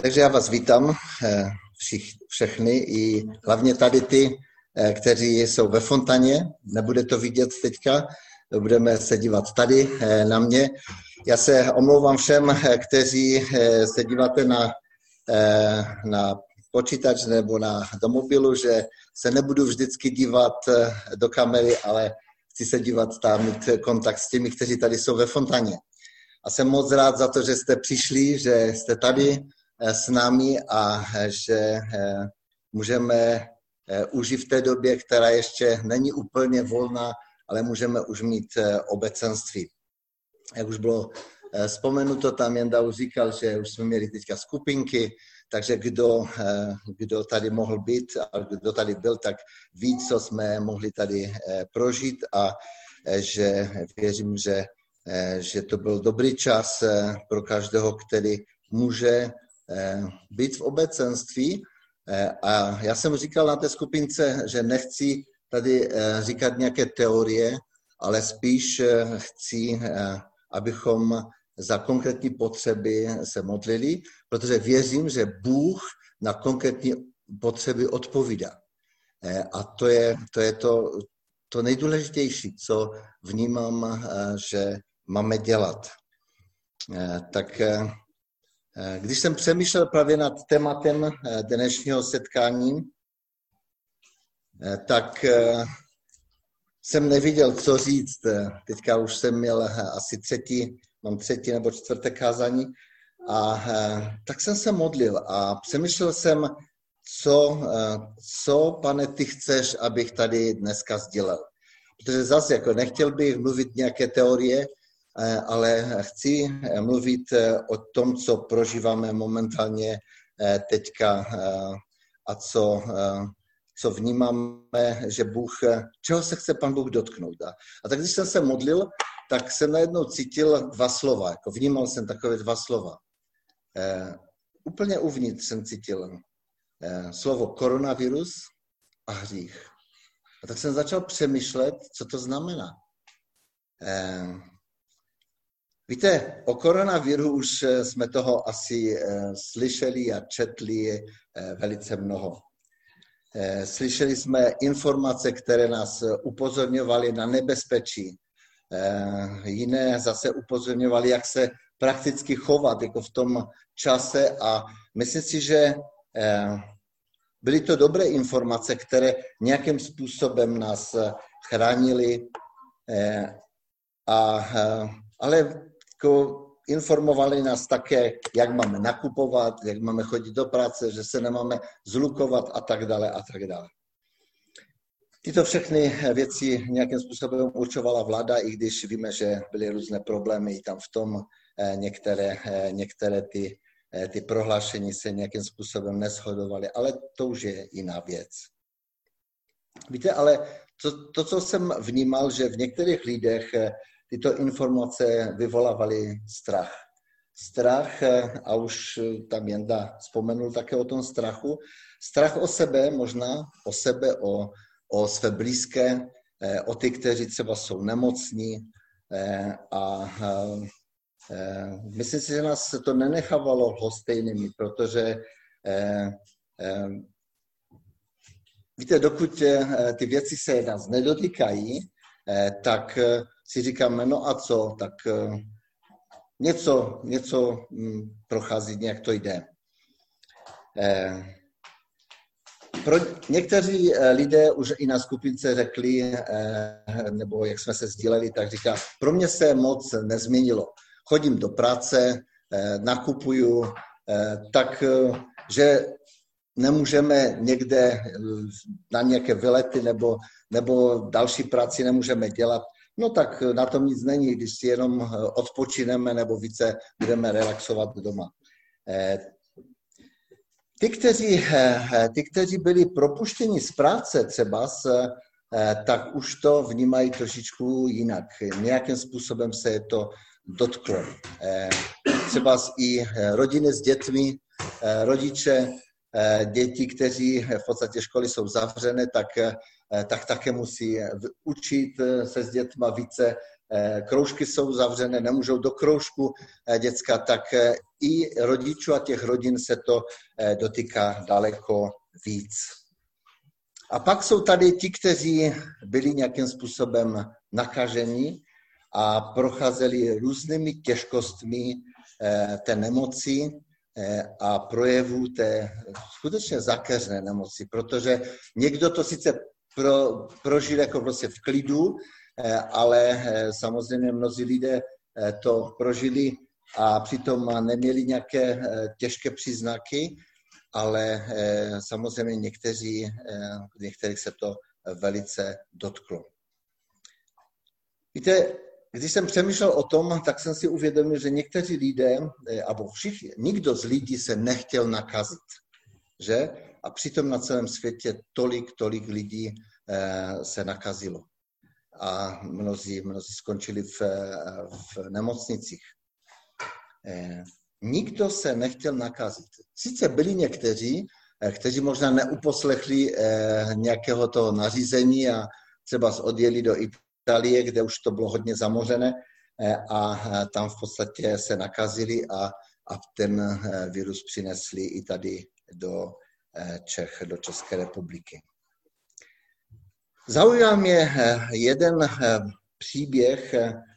Takže já vás vítám eh, všich, všechny i hlavně tady ty, eh, kteří jsou ve fontaně. Nebude to vidět teďka, budeme se dívat tady eh, na mě. Já se omlouvám všem, kteří se díváte na, na počítač nebo na do mobilu, že se nebudu vždycky dívat do kamery, ale chci se dívat tam, mít kontakt s těmi, kteří tady jsou ve fontaně. A jsem moc rád za to, že jste přišli, že jste tady, s námi a eh, že eh, můžeme užít v té době, která ještě není úplně volná, ale můžeme už mít obecenství. Jak už bylo vzpomenuto, tam Jenda už říkal, že už jsme měli teďka skupinky, takže kdo, kdo tady mohl být a kdo tady byl, tak ví, co jsme mohli tady prožít a že věřím, že, že to byl dobrý čas pro každého, který může Eh, být v obecenství. Eh, a já jsem říkal na té skupince, že nechci tady eh, říkat nějaké teorie, ale spíš chci, abychom za konkrétní potřeby se modlili, protože věřím, že Bůh na konkrétní potřeby odpovídá. A to je to, je to, to nejdůležitější, co vnímám, že máme dělat. Tak Eh, když jsem přemýšlel právě nad tématem eh, dnešního setkání, eh, tak jsem neviděl, co říct. Teďka už jsem měl asi třetí, mám třetí nebo čtvrté kázání. A tak jsem se modlil a přemýšlel jsem, co, co, pane, ty chceš, abych tady dneska sdělil. Protože zase jako nechtěl bych mluvit nějaké teorie, Eh, ale chci eh, mluvit eh, o tom, co prožíváme momentálně teďka a co, co vnímáme, že Bůh, čeho se chce pan Bůh dotknout. A, tak když jsem se modlil, tak jsem najednou cítil dva slova, jako vnímal jsem takové dva slova. Úplně uvnitř jsem cítil slovo koronavirus a hřích. A tak jsem začal přemýšlet, co to znamená. Víte, o koronaviru už eh, jsme toho asi eh, slyšeli a četli eh, velice mnoho. Slyšeli jsme informace, které nás upozorňovaly na nebezpečí. Jiné zase upozorňovaly, jak se prakticky chovat jako v tom čase a myslím si, že byly to dobré informace, které nějakým způsobem nás chránili, a, ale jako informovali nás také, jak máme nakupovat, jak máme chodit do práce, že se nemáme zlukovat a tak dále a tak dále. Tyto všechny věci nějakým způsobem určovala vláda, i když víme, že byly různé problémy i tam v tom, eh, některé, eh, některé ty, eh, ty prohlášení se nějakým způsobem neshodovaly, ale to už je jiná věc. Víte, ale to, to, co jsem vnímal, že v některých lidech tyto informace vyvolávaly strach. Strach, a už tam Jenda vzpomenul také o tom strachu, strach o sebe, možná o sebe, o, o své blízké, eh, o ty, kteří třeba jsou nemocní eh, a eh, myslím si, že nás to nenechávalo hostejnými, protože víte, dokud ty věci se nás nedotýkají, tak si říkáme, no a co, tak eh, něco, něco hm, prochází, nějak to jde. Eh, pro někteří eh, lidé už i na skupince řekli, nebo jak jsme se sdíleli, tak říká, pro mě se moc nezměnilo. Chodím do práce, nakupuju, tak, že nemůžeme někde na nějaké vylety nebo, nebo další práci nemůžeme dělat, no tak na tom nic není, když si jenom eh, odpočineme nebo více budeme relaxovat doma. Eh, ty, kteří, eh, ty, kteří byli propuštěni z práce třeba, tak už to vnímají trošičku jinak. Nějakým způsobem se to dotklo. Třeba i rodiny s dětmi, rodiče, děti, kteří v podstatě školy jsou zavřené, tak Eh, tak také musí učit eh, se s dětma více kroužky jsou zavřené, nemůžou do kroužku děcka, tak i rodičů a těch rodin se to dotýká daleko víc. A pak jsou tady ti, kteří byli nějakým způsobem nakaženi a procházeli různými těžkostmi té nemoci a projevů té skutečně zakeřné nemoci, protože někdo to sice pro, prožil jako prostě v klidu, eh, ale eh, samozřejmě mnozí lidé eh, to prožili a přitom neměli nějaké těžké příznaky, ale samozřejmě někteří, některých se to velice dotklo. Víte, když jsem přemýšlel o tom, tak jsem si uvědomil, že někteří lidé, nebo všichni, nikdo z lidí se nechtěl nakazit, že? A přitom na celém světě tolik, tolik lidí eh, se nakazilo. A mnozí, mnozí skončili v, v nemocnicích. Eh, nikdo se nechtěl nakazit. Sice byli někteří, eh, kteří možná neuposlechli nějakého toho nařízení a třeba odjeli do Itálie, kde už to bylo hodně zamořené a tam v podstatě se nakazili a, a ten virus přinesli i tady do Čech do České republiky. Zaujal mě eh, jeden eh, příběh,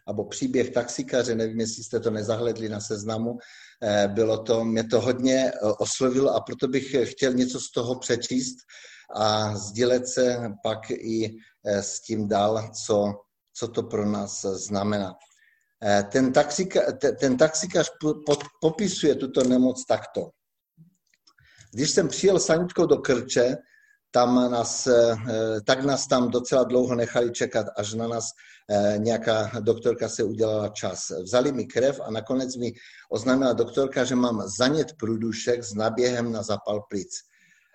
nebo příběh taxikaře, nevím, jestli jste to nezahledli na seznamu, bylo to, mě to hodně oslovilo a proto bych chtěl něco z toho přečíst a sdílet se pak i s tím dál, co, co to pro nás znamená. Ten, taxika, ten taxikař popisuje tuto nemoc takto. Když jsem přijel sanitkou do Krče, tam nás, eh, tak nás tam docela dlouho nechali čekat, až na nás eh, nějaká doktorka se udělala čas. Vzali mi krev a nakonec mi oznámila doktorka, že mám zanět průdušek s naběhem na zapal plic.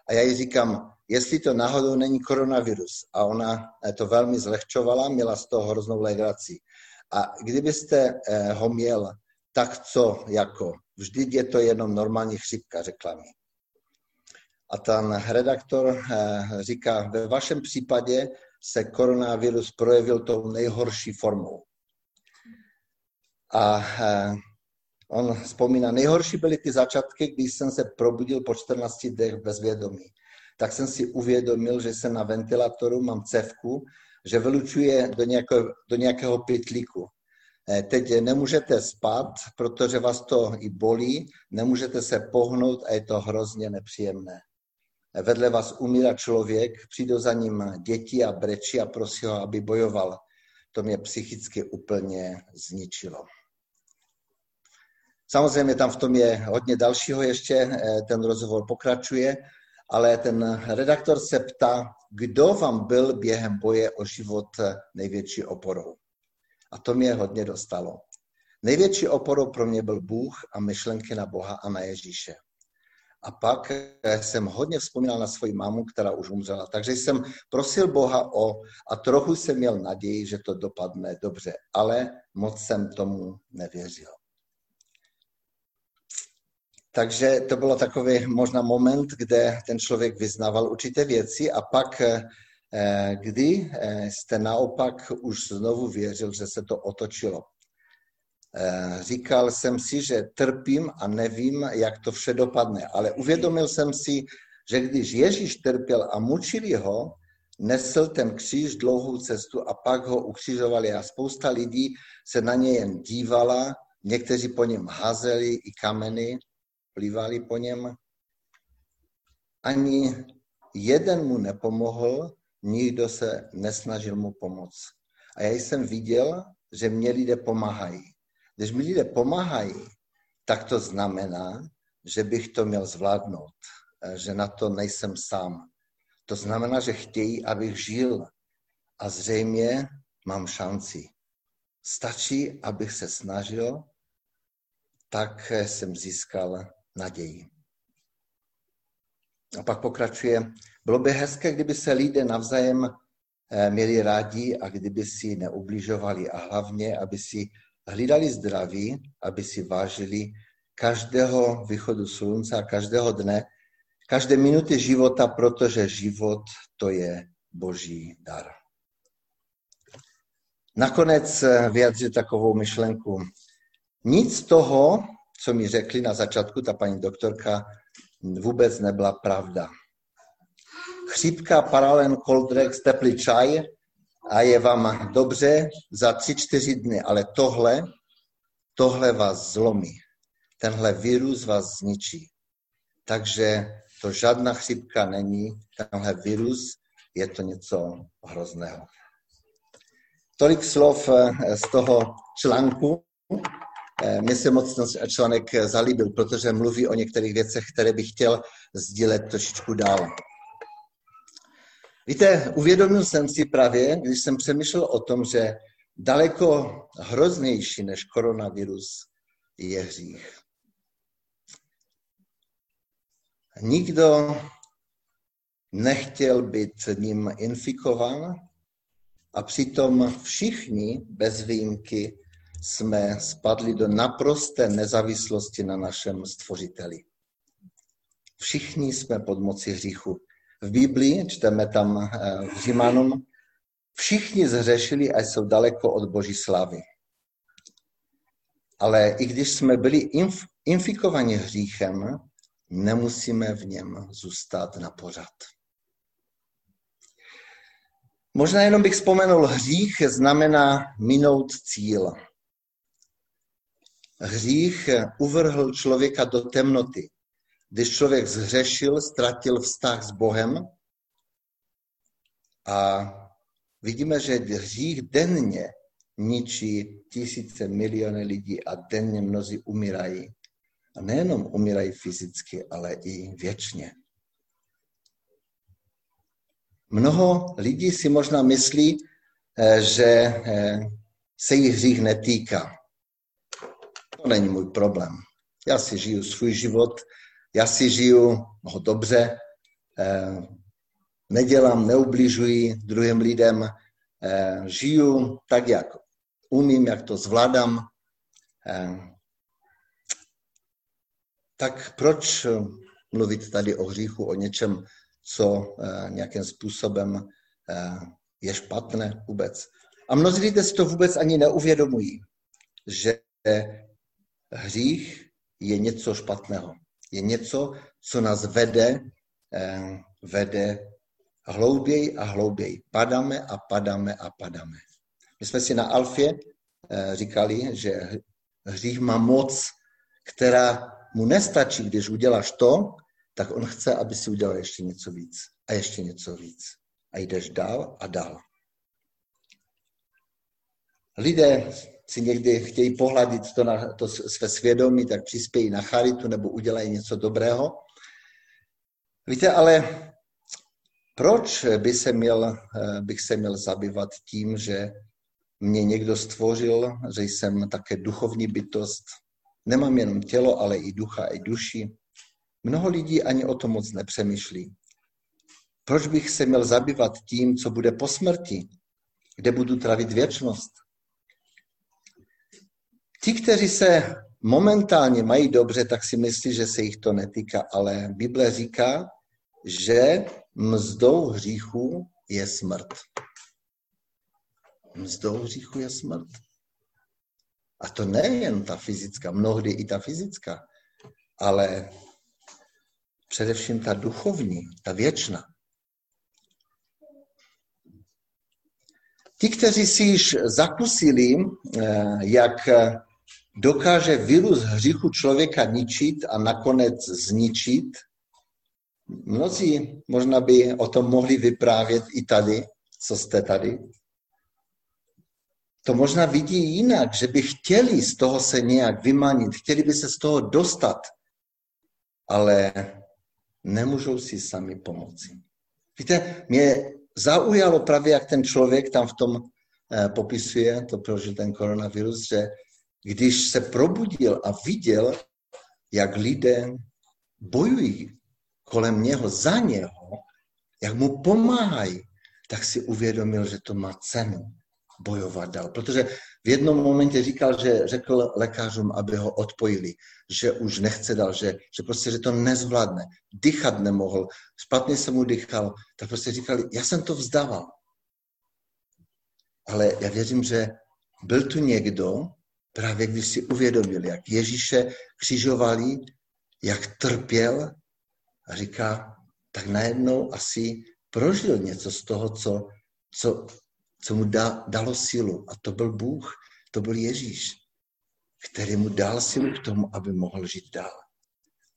A já jí říkám, jestli to náhodou není koronavirus. A ona eh, to velmi zlehčovala, měla z toho hroznou legraci. A kdybyste ho měl, tak co jako? Vždyť je to jenom normální chřipka, řekla mi. A ten redaktor eh, říká, ve vašem případě se koronavirus projevil tou nejhorší formou. A eh, on vzpomíná, nejhorší byly ty začátky, když jsem se probudil po 14 dnech bez vědomí. Tak jsem si uvědomil, že jsem na ventilatoru, mám cevku, že vylučuje do nějakého, do nějakého pytlíku. Eh, teď nemůžete spát, protože vás to i bolí, nemůžete se pohnout a je to hrozně nepříjemné vedle vás umírá člověk, přijdou za ním děti a breči a prosí ho, aby bojoval. To mě psychicky úplně zničilo. Samozřejmě tam v tom je hodně dalšího ještě, eh, ten rozhovor pokračuje, ale ten redaktor se ptá, kdo vám byl během boje o život největší oporou. A to mě hodně dostalo. Největší oporou pro mě byl Bůh a myšlenky na Boha a na Ježíše. A pak eh, jsem hodně vzpomínal na svoji mámu, která už umřela. Takže jsem prosil Boha o, a trochu jsem měl naději, že to dopadne dobře, ale moc jsem tomu nevěřil. Takže to bylo takový možná moment, kde ten člověk vyznával určité věci a pak, eh, kdy eh, jste naopak už znovu věřil, že se to otočilo. Eh, říkal jsem si, že trpím a nevím, jak to vše dopadne. Ale uvědomil jsem si, že když Ježíš trpěl a mučili ho, nesl ten kříž dlouhou cestu a pak ho ukřižovali a spousta lidí se na něj jen dívala, někteří po něm házeli i kameny, plývali po něm. Ani jeden mu nepomohl, nikdo se nesnažil mu pomoct. A já jsem viděl, že mě lidé pomáhají. Když mi lidé pomáhají, tak to znamená, že bych to měl zvládnout, že na to nejsem sám. To znamená, že chtějí, abych žil a zřejmě mám šanci. Stačí, abych se snažil, tak jsem získal naději. A pak pokračuje, bylo by hezké, kdyby se lidé navzájem eh, měli rádi a kdyby si neubližovali a hlavně, aby si hlídali zdraví, aby si vážili každého východu slunce a každého dne, každé minuty života, protože život to je boží dar. nakonec vyjadřit takovou myšlenku. Nic z toho, co mi řekli na začátku ta paní doktorka, vůbec nebyla pravda. Chřipka, paralen, koldrex, teplý čaj a je vám dobře za tři, čtyři dny, ale tohle, tohle vás zlomí. Tenhle virus vás zničí. Takže to žádná chřipka není, tenhle virus je to něco hrozného. Tolik slov eh, z toho článku. Eh, mně se moc ten článek zalíbil, protože mluví o některých věcech, které bych chtěl sdílet trošičku dál. Víte, uvědomil jsem si právě, když jsem přemýšlel o tom, že daleko hroznější než koronavirus je hřích. Nikdo nechtěl být ním infikován a přitom všichni bez výjimky jsme spadli do naprosté nezávislosti na našem stvořiteli. Všichni jsme pod moci hříchu. V Biblii, čteme tam eh, v Římanům, všichni zhřešili a jsou daleko od Boží slavy. Ale i když jsme byli inf- infikovaní hříchem, nemusíme v něm zůstat na pořad. Možná jenom bych vzpomenul, hřích znamená minout cíl. Hřích uvrhl člověka do temnoty. Když člověk zhřešil, ztratil vztah s Bohem a vidíme, že hřích denně ničí tisíce, miliony lidí a denně mnozí umírají. A nejenom umírají fyzicky, ale i věčně. Mnoho lidí si možná myslí, eh, že eh, se jich hřích netýká. To není můj problém. Já si žiju svůj život, já si žiju ho dobře, eh, nedělám, neubližuji druhým lidem, žiju tak, jak umím, jak to zvládám. Tak proč mluvit tady o hříchu, o něčem, co eh, nějakým způsobem eh, je špatné vůbec. A mnozí lidé si to vůbec ani neuvědomují, že hřích je něco špatného. Je něco, co nás vede, eh, vede hlouběji a hlouběji. Padáme a padáme a padáme. My jsme si na Alfě říkali, že hřích má moc, která mu nestačí, když uděláš to, tak on chce, aby si udělal ještě něco víc a ještě něco víc. A jdeš dál a dál. Lidé si někdy chtějí pohladit to, na, to své svědomí, tak přispějí na charitu nebo udělají něco dobrého. Víte, ale proč by se měl, bych se měl zabývat tím, že mě někdo stvořil, že jsem také duchovní bytost. Nemám jenom tělo, ale i ducha, i duši. Mnoho lidí ani o tom moc nepřemýšlí. Proč bych se měl zabývat tím, co bude po smrti? Kde budu trávit věčnost? Ti, kteří se momentálně mají dobře, tak si myslí, že se jich to netýká, ale Bible říká, že mzdou hříchu je smrt. Mzdou hříchu je smrt. A to nejen ta fyzická, mnohdy i ta fyzická, ale především ta duchovní, ta věčná. Ti, kteří si již zakusili, eh, jak dokáže virus hříchu člověka ničit a nakonec zničit, mnozí možná by o tom mohli vyprávět i tady, co jste tady. To možná vidí jinak, že by chtěli z toho se nějak vymanit, chtěli by se z toho dostat, ale nemůžou si sami pomoci. Víte, mě zaujalo právě, jak ten člověk tam v tom eh, popisuje, to prožil ten koronavirus, že když se probudil a viděl, jak lidé bojují kolem něho, za něho, jak mu pomáhají, tak si uvědomil, že to má cenu bojovat dál. Protože v jednom momentě říkal, že řekl lékařům, aby ho odpojili, že už nechce dál, že, že prostě, že to nezvládne. Dýchat nemohl, špatně se mu dýchal, tak prostě říkali, já jsem to vzdával. ale já věřím, že byl tu někdo, právě když si uvědomil, jak Ježíše křižovali, jak trpěl a říká, tak najednou asi prožil něco z toho, co, co, co mu da, dalo sílu. A to byl Bůh, to byl Ježíš, který mu dal sílu k tomu, aby mohl žít dál.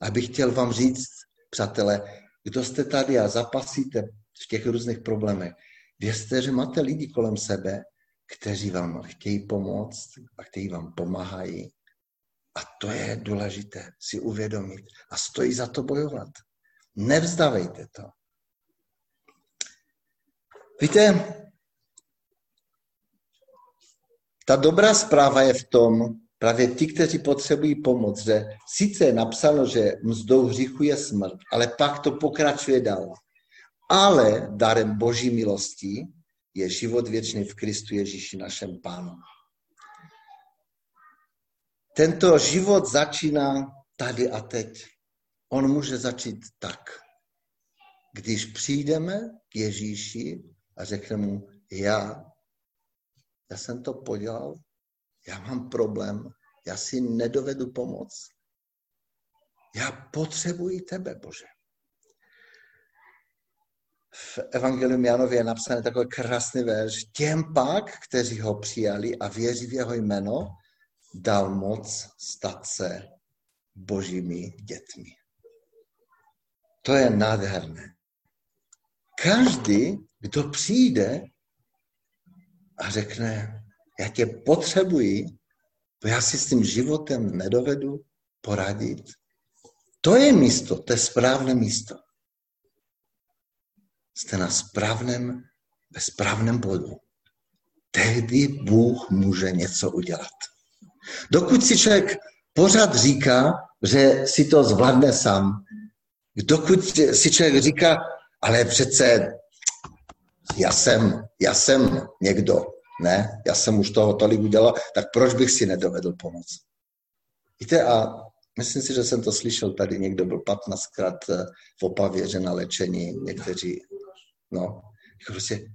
A bych chtěl vám říct, přátelé, kdo jste tady a zapasíte v těch různých problémech, věřte, že máte lidi kolem sebe, kteří vám chtějí pomoct a kteří vám pomáhají. A to je důležité si uvědomit. A stojí za to bojovat. Nevzdavejte to. Víte, ta dobrá zpráva je v tom, právě ti, kteří potřebují pomoc, že sice je napsáno, že mzdou hříchu je smrt, ale pak to pokračuje dál. Ale darem boží milosti je život věčný v Kristu Ježíši našem Pánu. Tento život začíná tady a teď. On může začít tak. Když přijdeme k Ježíši a řekneme mu, já, já jsem to podělal, já mám problém, já si nedovedu pomoct. Já potřebuji tebe, Bože. V Evangelium Janově je napsaný takový krásný verš. Těm pak, kteří ho přijali a věří v jeho jméno, dal moc stát se božími dětmi. To je nádherné. Každý, kdo přijde a řekne, já tě potřebuji, bo já si s tím životem nedovedu poradit. To je místo, to je správné místo. Jste na správném, ve správném bodu. Tehdy Bůh může něco udělat. Dokud si člověk pořád říká, že si to zvládne sám, dokud si člověk říká, ale přece já jsem, já jsem někdo, ne, já jsem už toho tolik udělal, tak proč bych si nedovedl pomoct? Víte, a myslím si, že jsem to slyšel tady, někdo byl 15krát eh, v Opavě, že na léčení, někteří, no, jako prostě,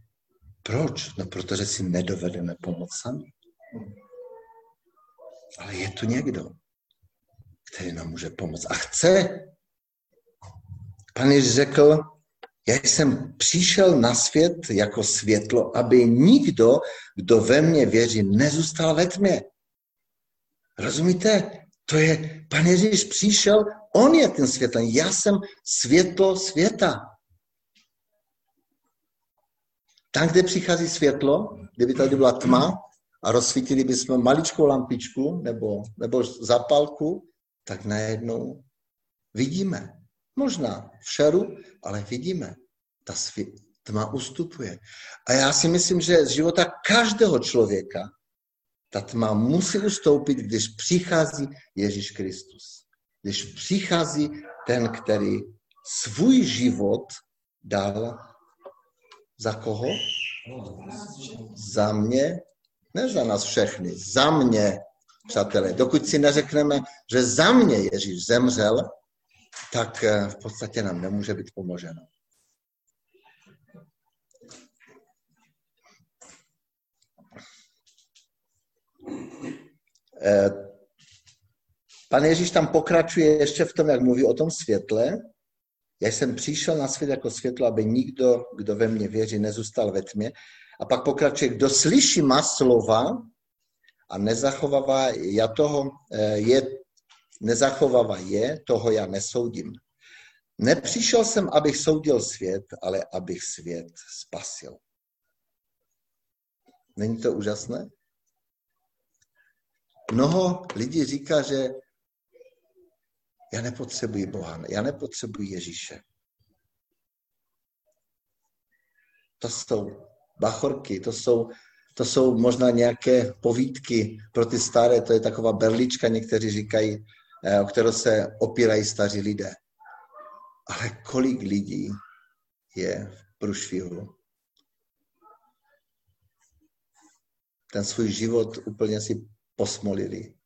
proč? No, protože si nedovedeme pomoct sami. Ale je tu někdo, který nám může pomoct a chce. Pan Ježíš řekl, já jsem přišel na svět jako světlo, aby nikdo, kdo ve mně věří, nezůstal ve tmě. Rozumíte? To je, pan Ježíš přišel, on je ten světlo. Já jsem světlo světa. Tam, kde přichází světlo, kdyby tady byla tma a rozsvítili bychom maličkou lampičku nebo, nebo zapalku, tak najednou vidíme. Možná v šeru, ale vidíme, ta tma ustupuje. A já si myslím, že z života každého člověka ta tma musí ustoupit, když přichází Ježíš Kristus. Když přichází ten, který svůj život dal za koho? Za mě, ne za nás všechny, za mě, přátelé. Dokud si neřekneme, že za mě Ježíš zemřel, tak eh, v podstatě nám nemůže být pomoženo. Eh, pan Ježíš tam pokračuje ještě v tom, jak mluví o tom světle. Já jsem přišel na svět jako světlo, aby nikdo, kdo ve mně věří, nezůstal ve tmě. A pak pokračuje, kdo slyší má slova a nezachovává já toho, eh, je, nezachovává je, toho já nesoudím. Nepřišel jsem, abych soudil svět, ale abych svět spasil. Není to úžasné? Mnoho lidí říká, že já nepotřebuji Boha, já nepotřebuji Ježíše. To jsou bachorky, to jsou, to jsou možná nějaké povídky pro ty staré, to je taková berlička, někteří říkají, eh, o kterou se opírají staří lidé. Ale kolik lidí je v průšvihu? Ten svůj život úplně si posmolili.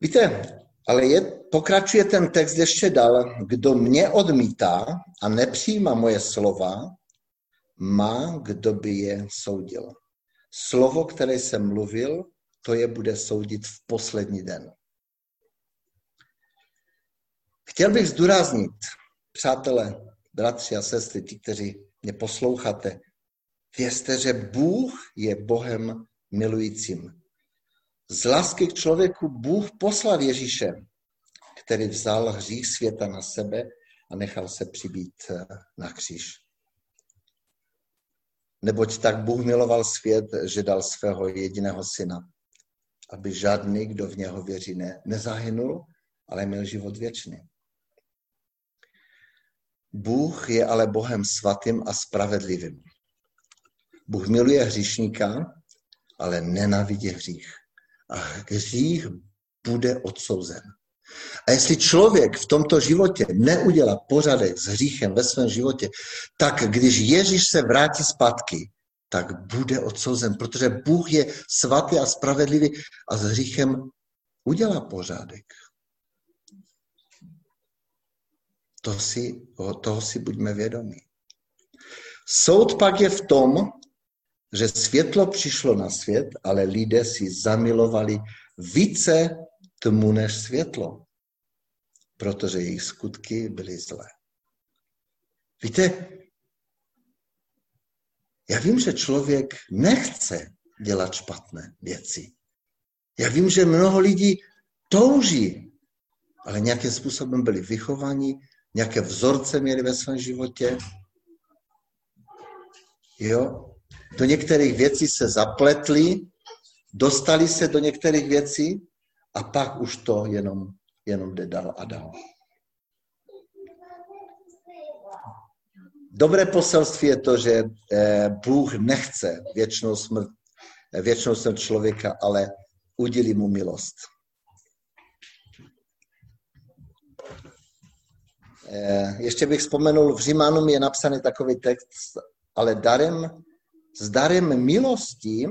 Víte, Ale je, pokračuje ten text ještě dál. Kdo mě odmítá a nepřijímá moje slova, má, kdo by je soudil. Slovo, které jsem mluvil, to je bude soudit v poslední den. Chtěl bych zdůraznit, přátelé, bratři a sestry, ti, kteří mě posloucháte, vězte, že Bůh je Bohem milujícím. Z lásky k člověku Bůh poslal Ježíše, který vzal hřích světa na sebe a nechal se přibít eh, na kříž. Neboť tak Bůh miloval svět, že dal svého jediného syna, aby žádný, kdo v něho věří, ne, nezahynul, ale měl život věčný. Bůh je ale Bohem svatým a spravedlivým. Bůh miluje hříšníka, ale nenavidí hřích. A hřích bude odsouzen. A jestli člověk v tomto životě neudělá pořadek s hříchem ve svém životě, tak když Ježíš se vrátí zpátky, tak bude odsouzen, protože Bůh je svatý a spravedlivý a s hříchem udělá pořádek. To si, toho si buďme vědomí. Soud pak je v tom, že světlo přišlo na svět, ale lidé si zamilovali více tmu než světlo, protože jejich skutky byly zlé. Víte, já vím, že člověk nechce dělat špatné věci. Já vím, že mnoho lidí touží, ale nějakým způsobem byli vychovaní, nějaké vzorce měli ve svém životě. Jo? Do některých věcí se zapletli, dostali se do některých věcí a pak už to jenom, jenom jde dál a dál. Dobré poselství je to, že eh, Bůh nechce věčnou smrt, věčnou smrt člověka, ale udělí mu milost. Eh, ještě bych vzpomenul, v Římanům je napsaný takový text, ale darem, s darem milosti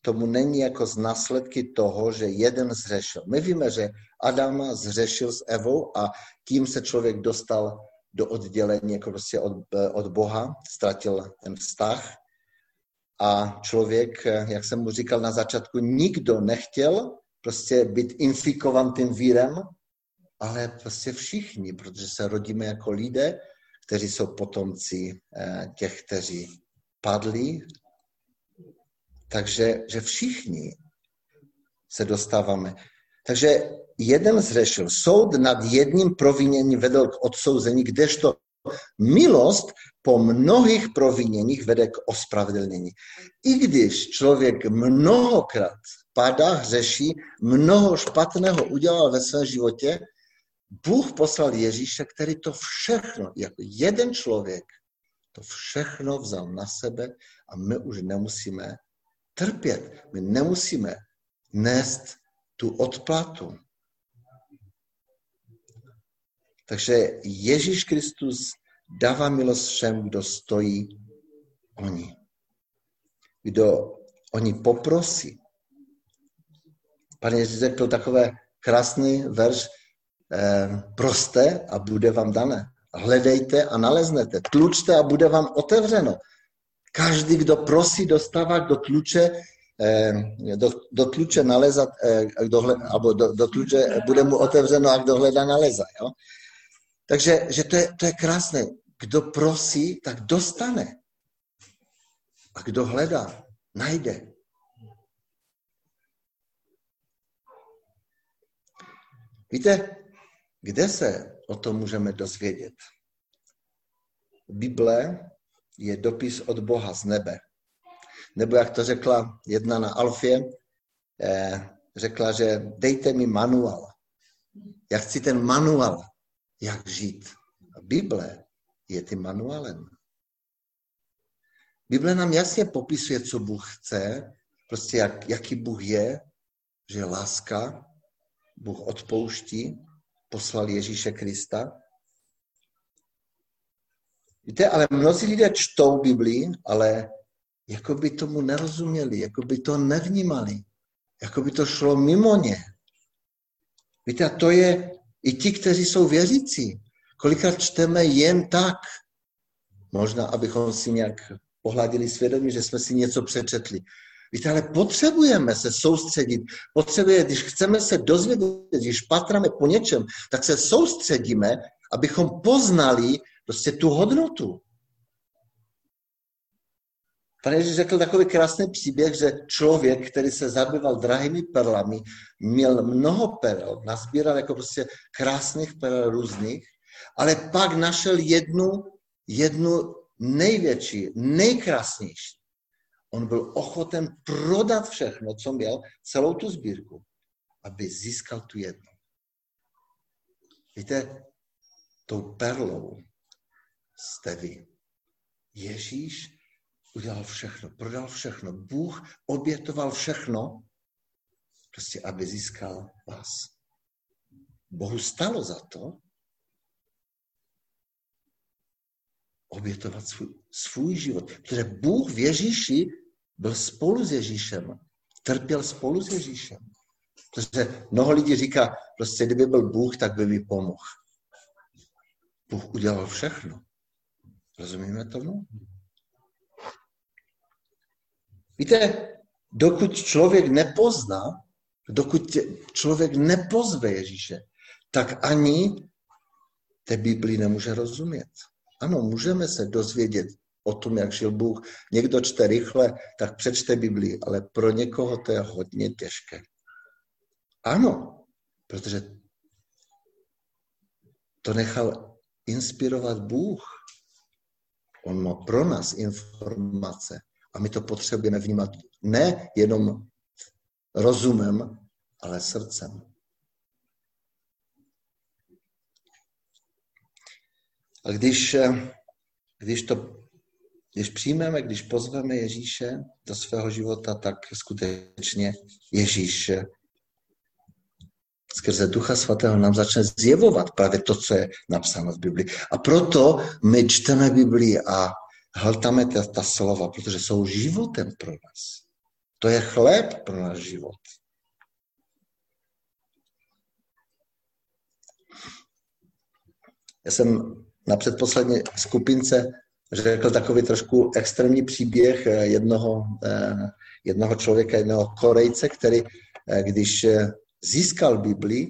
tomu není jako z následky toho, že jeden zřešil. My víme, že Adam zřešil s Evou a tím se člověk dostal do oddělení jako prostě od, od Boha, ztratil ten vztah. A člověk, jak jsem mu říkal na začátku, nikdo nechtěl prostě být infikovan tím vírem, ale prostě všichni, protože se rodíme jako lidé, kteří jsou potomci eh, těch, kteří padli. Takže že všichni se dostáváme. Takže jeden zřešil. Soud nad jedním proviněním vedl k odsouzení, kdežto milost po mnohých proviněních vede k ospravedlnění. I když člověk mnohokrát padá, hřeší, mnoho špatného udělal ve svém životě, Bůh poslal Ježíše, který to všechno, jako jeden člověk, to všechno vzal na sebe a my už nemusíme trpět. My nemusíme nést tu odplatu. Takže Ježíš Kristus dává milost všem, kdo stojí oni. Kdo oni poprosí. Pane Ježíš řekl takové krásný verš, eh, proste a bude vám dané. Hledejte a naleznete. Tlučte a bude vám otevřeno. Každý, kdo prosí, dostává do tluče Eh, do, do tluče nalezat, eh, kdo hled, alebo do, do tluče bude mu otevřeno a kdo hledá, naleza. Jo? Takže že to, je, to je krásné. Kdo prosí, tak dostane. A kdo hledá, najde. Víte, kde se o tom můžeme dozvědět? Bible je dopis od Boha z nebe. Nebo jak to řekla jedna na Alfě, eh, řekla, že dejte mi manuál. Já chci ten manuál, jak žít. A Bible je tím manuálem. Bible nám jasně popisuje, co Bůh chce, prostě jak, jaký Bůh je, že je láska, Bůh odpouští, poslal Ježíše Krista. Víte, ale mnozí lidé čtou Biblii, ale jako by tomu nerozuměli, jako by to nevnímali, jako by to šlo mimo ně. Víte, a to je i ti, kteří jsou věřící. Kolikrát čteme jen tak, možná, abychom si nějak pohladili svědomí, že jsme si něco přečetli. Víte, ale potřebujeme se soustředit. Potřebuje, když chceme se dozvědět, když patráme po něčem, tak se soustředíme, abychom poznali prostě tu hodnotu. Pan Ježíš řekl takový krásný příběh, že člověk, který se zabýval drahými perlami, měl mnoho perel, nazbíral jako prostě krásných perel různých, ale pak našel jednu, jednu největší, nejkrásnější. On byl ochoten prodat všechno, co měl, celou tu sbírku, aby získal tu jednu. Víte, tou perlou jste vy. Ježíš udělal všechno, prodal všechno. Bůh obětoval všechno, prostě aby získal vás. Bohu stalo za to obětovat svůj, svůj život. Protože Bůh v Ježíši byl spolu s Ježíšem. Trpěl spolu s Ježíšem. Protože mnoho lidí říká, prostě kdyby byl Bůh, tak by mi pomohl. Bůh udělal všechno. Rozumíme tomu? Víte, dokud člověk nepozná, dokud člověk nepozve Ježíše, tak ani té Biblii nemůže rozumět. Ano, můžeme se dozvědět o tom, jak žil Bůh. Někdo čte rychle, tak přečte Biblii, ale pro někoho to je hodně těžké. Ano, protože to nechal inspirovat Bůh. On má pro nás informace a my to potřebujeme vnímat ne jenom rozumem, ale srdcem. A když, když to když přijmeme, když pozveme Ježíše do svého života, tak skutečně Ježíš skrze Ducha Svatého nám začne zjevovat právě to, co je napsáno v Biblii. A proto my čteme Biblii a hltáme ta, ta slova, protože jsou životem pro nás. To je chléb pro náš život. Já jsem na předposlední skupince řekl takový trošku extrémní příběh eh, jednoho, eh, jednoho člověka, jednoho Korejce, který, eh, když získal Biblii,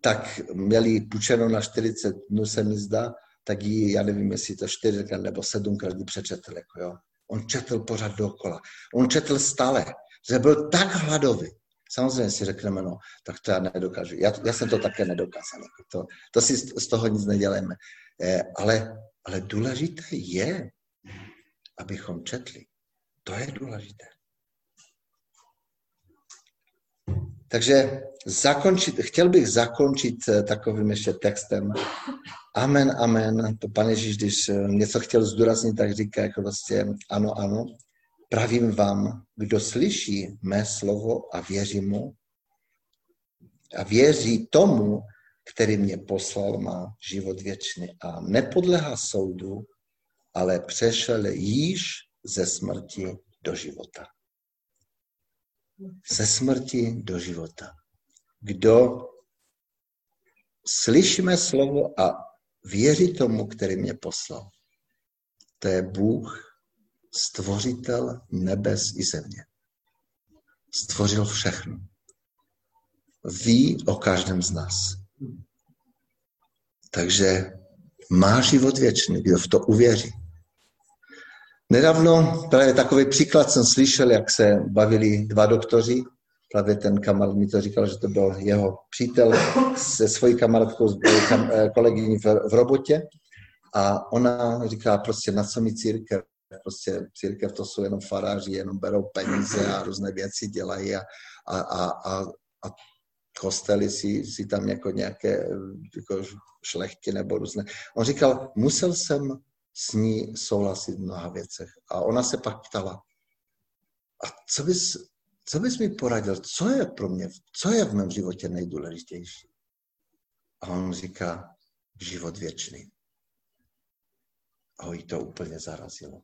tak měli půjčeno na 40 dnů, se mi zdá, tak ji, já nevím, jestli to čtyřikrát nebo sedmkrát přečetl. Jako jo. On četl pořád dokola. On četl stále, že byl tak hladový. Samozřejmě si řekneme, no, tak to já nedokážu. Já, já jsem to také nedokázal. Jako to, to si z toho nic neděláme. Eh, ale, ale důležité je, abychom četli. To je důležité. Takže zakončit, chtěl bych zakončit eh, takovým ještě textem. Amen, amen. To pan Ježíš, když eh, něco chtěl zdůraznit, tak říká jako vlastně ano, ano. Pravím vám, kdo slyší mé slovo a věří mu a věří tomu, který mě poslal, má život věčný a nepodlehá soudu, ale přešel již ze smrti do života ze smrti do života. Kdo slyšíme slovo a věří tomu, který mě poslal, to je Bůh, stvořitel nebes i země. Stvořil všechno. Ví o každém z nás. Takže má život věčný, kdo v to uvěří. Nedávno právě takový příklad jsem slyšel, jak se bavili dva doktoři. Právě ten kamarád mi to říkal, že to byl jeho přítel se svojí kamarádkou, kam, eh, kolegyní v, v robotě. A ona říká prostě, na co mi církev? Prostě církev to jsou jenom faráři, jenom berou peníze a různé věci dělají a, a, a, a, a kostely si, si tam jako nějaké jako šlechty nebo různé. On říkal, musel jsem s ní souhlasit v mnoha věcech. A ona se pak ptala, a co bys, co bys mi poradil, co je pro mě, co je v mém životě nejdůležitější? A on říká, život věčný. A ho jí to úplně zarazilo.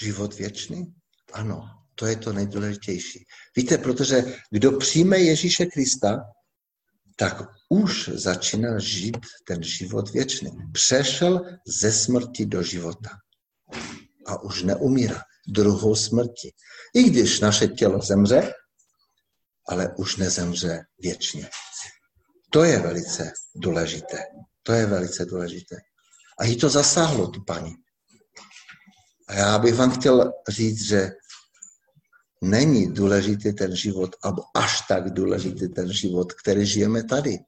Život věčný? Ano, to je to nejdůležitější. Víte, protože kdo přijme Ježíše Krista, tak už začíná žít ten život věčný. Přešel ze smrti do života a už neumírá druhou smrti. I když naše tělo zemře, ale už nezemře věčně. To je velice důležité. To je velice důležité. A jí to zasáhlo, tu paní. A já bych vám chtěl říct, že není důležitý ten život, nebo až tak důležitý ten život, který žijeme tady.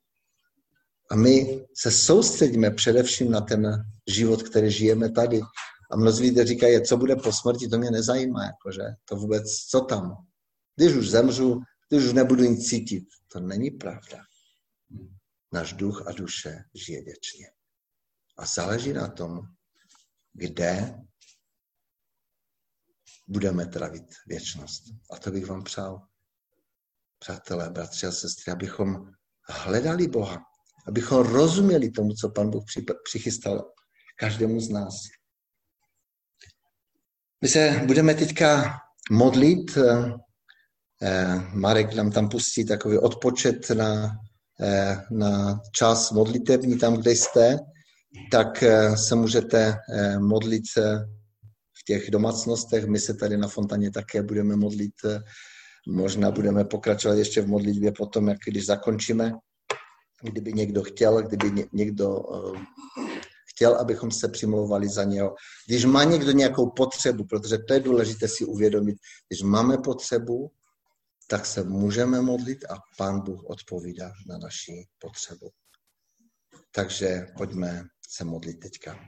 A my se soustředíme především na ten život, který žijeme tady. A mnozí lidé říkají, co bude po smrti, to mě nezajímá, jakože to vůbec, co tam. Když už zemřu, když už nebudu nic cítit. To není pravda. Náš duch a duše žije věčně. A záleží na tom, kde budeme travit věčnost. A to bych vám přál, přátelé, bratři a sestry, abychom hledali Boha, abychom rozuměli tomu, co Pan Bůh přichystal každému z nás. My se budeme teďka modlit. Eh, Marek nám tam pustí takový odpočet na, eh, na čas modlitevní tam, kde jste, tak eh, se můžete modlit v těch domácnostech. My se tady na Fontaně také budeme modlit. Možná budeme pokračovat ještě v modlitbě potom, jak když zakončíme. Kdyby někdo chtěl, kdyby někdo chtěl, abychom se přimlouvali za něho. Když má někdo nějakou potřebu, protože to je důležité si uvědomit, když máme potřebu, tak se můžeme modlit a Pán Bůh odpovídá na naši potřebu. Takže pojďme se modlit teďka.